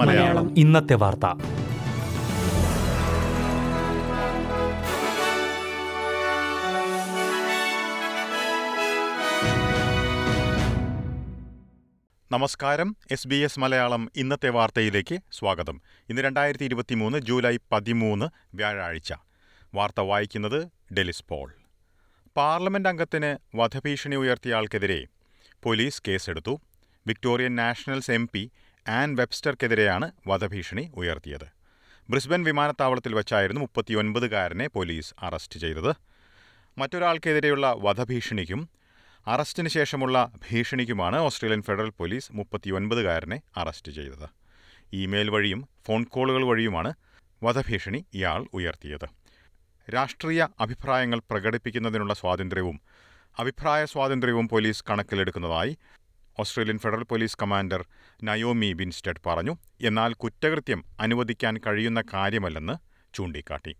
മലയാളം. ഇന്നത്തെ വാർത്ത. നമസ്കാരം. എസ് ബി എസ് മലയാളം ഇന്നത്തെ വാർത്തയിലേക്ക് സ്വാഗതം. ഇന്ന് രണ്ടായിരത്തി ഇരുപത്തി മൂന്ന് ജൂലൈ പതിമൂന്ന് വ്യാഴാഴ്ച. വാർത്ത വായിക്കുന്നത് ഡെലിസ് പോൾ. പാർലമെന്റ് അംഗത്തിന് വധഭീഷണി ഉയർത്തിയ ആൾക്കെതിരെ പോലീസ് കേസെടുത്തു. Victorian Nationals M P Ann വെബ്സ്റ്റർക്കെതിരെയാണ് വധഭീഷണി ഉയർത്തിയത്. ബ്രിസ്ബൻ വിമാനത്താവളത്തിൽ വച്ചായിരുന്നു മുപ്പത്തിയൊൻപതുകാരനെ പോലീസ് അറസ്റ്റ് ചെയ്തത്. മറ്റൊരാൾക്കെതിരെയുള്ള വധഭീഷണിക്കും അറസ്റ്റിന് ശേഷമുള്ള ഭീഷണിക്കുമാണ് ഓസ്ട്രേലിയൻ ഫെഡറൽ പോലീസ് മുപ്പത്തിയൊൻപതുകാരനെ അറസ്റ്റ് ചെയ്തത്. ഇമെയിൽ വഴിയും ഫോൺ കോളുകൾ വഴിയുമാണ് വധഭീഷണി ഇയാൾ ഉയർത്തിയത്. രാഷ്ട്രീയ അഭിപ്രായങ്ങൾ പ്രകടിപ്പിക്കുന്നതിനുള്ള സ്വാതന്ത്ര്യവും അഭിപ്രായ സ്വാതന്ത്ര്യവും police കണക്കിലെടുക്കുന്നതായി Australian Federal Police commander Naomi Binstead പറഞ്ഞു. എന്നാൽ കുറ്റകൃത്യം അനുവദിക്കാൻ കഴിയുന്ന കാര്യമല്ലെന്ന് ചൂണ്ടിക്കാട്ടി.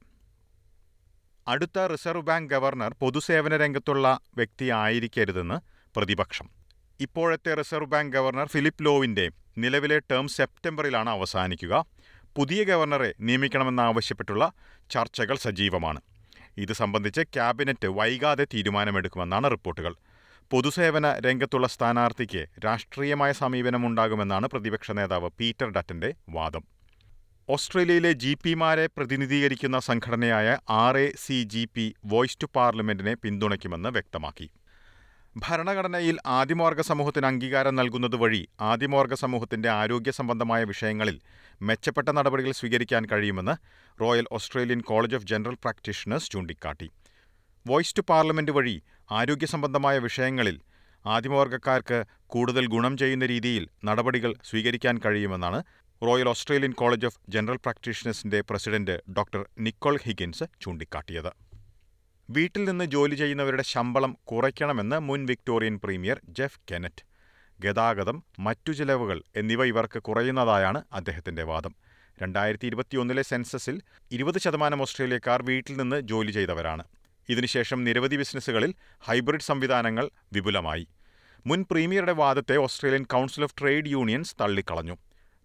അടുത്ത റിസർവ് ബാങ്ക് ഗവർണർ പൊതുസേവന രംഗത്തുള്ള വ്യക്തിയായിരിക്കരുതെന്ന് പ്രതിപക്ഷം. ഇപ്പോഴത്തെ റിസർവ് ബാങ്ക് ഗവർണർ ഫിലിപ്പ് ലോവിന്റെ നിലവിലെ ടേം സെപ്റ്റംബറിലാണ് അവസാനിക്കുക. പുതിയ ഗവർണറെ നിയമിക്കണമെന്നാവശ്യപ്പെട്ടുള്ള ചർച്ചകൾ സജീവമാണ്. ഇത് സംബന്ധിച്ച് ക്യാബിനറ്റ് വൈകാതെ തീരുമാനമെടുക്കുമെന്നാണ് റിപ്പോർട്ടുകൾ. പൊതുസേവന രംഗത്തുള്ള സ്ഥാനാർത്ഥിക്ക് രാഷ്ട്രീയമായ സമീപനമുണ്ടാകുമെന്നാണ് പ്രതിപക്ഷ നേതാവ് പീറ്റർ ഡറ്റന്റെ വാദം. ഓസ്ട്രേലിയയിലെ ജി പിമാരെ പ്രതിനിധീകരിക്കുന്ന സംഘടനയായ R A C G P Voice to പാർലമെന്റിനെ പിന്തുണയ്ക്കുമെന്ന് വ്യക്തമാക്കി. ഭരണഘടനയിൽ ആദിമവർഗ സമൂഹത്തിന് അംഗീകാരം നൽകുന്നത് വഴി ആദിമവർഗ സമൂഹത്തിന്റെ ആരോഗ്യ സംബന്ധമായ വിഷയങ്ങളിൽ മെച്ചപ്പെട്ട നടപടികൾ സ്വീകരിക്കാൻ കഴിയുമെന്ന് Royal Australian College of General Practitioners ചൂണ്ടിക്കാട്ടി. വോയിസ് ടു പാർലമെന്റ് വഴി ആരോഗ്യ സംബന്ധമായ വിഷയങ്ങളിൽ ആദിമവർഗക്കാർക്ക് കൂടുതൽ ഗുണം ചെയ്യുന്ന രീതിയിൽ നടപടികൾ സ്വീകരിക്കാൻ കഴിയുമെന്നാണ് Royal Australian College of General പ്രാക്ടീഷണേഴ്സിന്റെ president doctor Nicole Higgins ചൂണ്ടിക്കാട്ടിയത്. വീട്ടിൽ നിന്ന് ജോലി ചെയ്യുന്നവരുടെ ശമ്പളം കുറയ്ക്കണമെന്ന് മുൻ വിക്ടോറിയൻ പ്രീമിയർ ജെഫ് കെനറ്റ്. ഗതാഗതം മറ്റു ചിലവുകൾ എന്നിവ ഇവർക്ക് കുറയുന്നതായാണ് അദ്ദേഹത്തിന്റെ വാദം. രണ്ടായിരത്തി ഇരുപത്തിയൊന്നിലെ സെൻസസിൽ ഇരുപത് ശതമാനം ഓസ്ട്രേലിയക്കാർ വീട്ടിൽ നിന്ന് ജോലി ചെയ്തവരാണ്. ഇതിനുശേഷം നിരവധി ബിസിനസ്സുകളിൽ ഹൈബ്രിഡ് സംവിധാനങ്ങൾ വിപുലമായി. മുൻ പ്രീമിയറുടെ വാദത്തെ Australian Council of Trade Unions തള്ളിക്കളഞ്ഞു.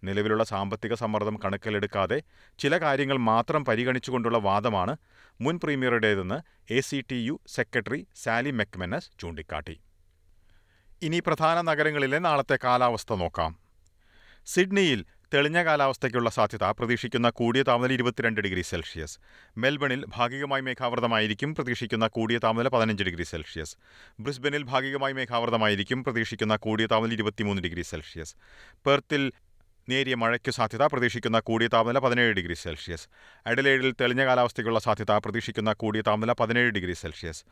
നിലവിലുള്ള സാമ്പത്തിക സമ്മർദ്ദം കണക്കിലെടുക്കാതെ ചില കാര്യങ്ങൾ മാത്രം പരിഗണിച്ചുകൊണ്ടുള്ള വാദമാണ് മുൻ പ്രീമിയറുടേതെന്ന് A C T U secretary Sally McManus ചൂണ്ടിക്കാട്ടി. ഇനി പ്രധാന നഗരങ്ങളിലെ നാളത്തെ കാലാവസ്ഥ നോക്കാം. സിഡ്നിയിൽ തെളിഞ്ഞ കാലാവസ്ഥയ്ക്കുള്ള സാധ്യത പ്രതീക്ഷിക്കുന്ന കൂടിയ താപനില ഇരുപത്തിരണ്ട് ഡിഗ്രി സെൽഷ്യസ്. മെൽബണിൽ ഭാഗികമായി മേഘാവൃതമായിരിക്കും പ്രതീക്ഷിക്കുന്ന കൂടിയ താപനില പതിനഞ്ച് ഡിഗ്രി സെൽഷ്യസ്. ബ്രിസ്ബനിൽ ഭാഗികമായി മേഘാവൃതമായിരിക്കും പ്രതീക്ഷിക്കുന്ന കൂടിയ താപനില ഇരുപത്തിമൂന്ന് ഡിഗ്രി സെൽഷ്യസ്. പെർത്തിൽ നേരിയ മഴയ്ക്ക് സാധ്യത പ്രതീക്ഷിക്കുന്ന കൂടിയ താപനില പതിനേഴ് ഡിഗ്രി സെൽഷ്യസ്. അഡലേഡിൽ തെളിഞ്ഞ കാലാവസ്ഥയ്ക്കുള്ള സാധ്യത പ്രതീക്ഷിക്കുന്ന കൂടിയ താപനില പതിനേഴ് ഡിഗ്രി സെൽഷ്യസ്.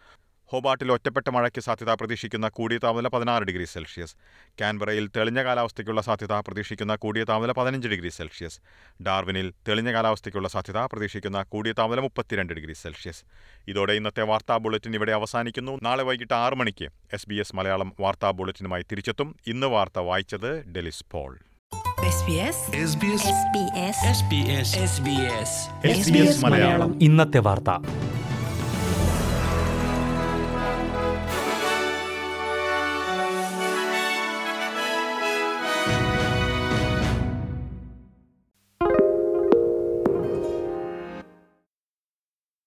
ഹോബാട്ടിൽ ഒറ്റപ്പെട്ട മഴയ്ക്ക് സാധ്യത പ്രതീക്ഷിക്കുന്ന കൂടിയ താപനില പതിനാറ് ഡിഗ്രി സെൽഷ്യസ്. കാൻബറയിൽ തെളിഞ്ഞ കാലാവസ്ഥയ്ക്കുള്ള സാധ്യത പ്രതീക്ഷിക്കുന്ന കൂടിയ താപനില പതിനഞ്ച് ഡിഗ്രി സെൽഷ്യസ്. ഡാർവിനിൽ തെളിഞ്ഞ കാലാവസ്ഥയ്ക്കുള്ള സാധ്യത പ്രതീക്ഷിക്കുന്ന കൂടിയ താപനില മുപ്പത്തിരണ്ട് ഡിഗ്രി സെൽഷ്യസ്. ഇതോടെ ഇന്നത്തെ വാർത്താ ബുള്ളറ്റിൻ ഇവിടെ അവസാനിക്കുന്നു. നാളെ വൈകിട്ട് ആറ് മണിക്ക് എസ് ബി എസ് മലയാളം വാർത്താ ബുള്ളറ്റിനുമായി തിരിച്ചെത്തും. ഇന്ന് വാർത്ത വായിച്ചത് ഡെലിസ് പോൾ. ഇന്നത്തെ വാർത്ത.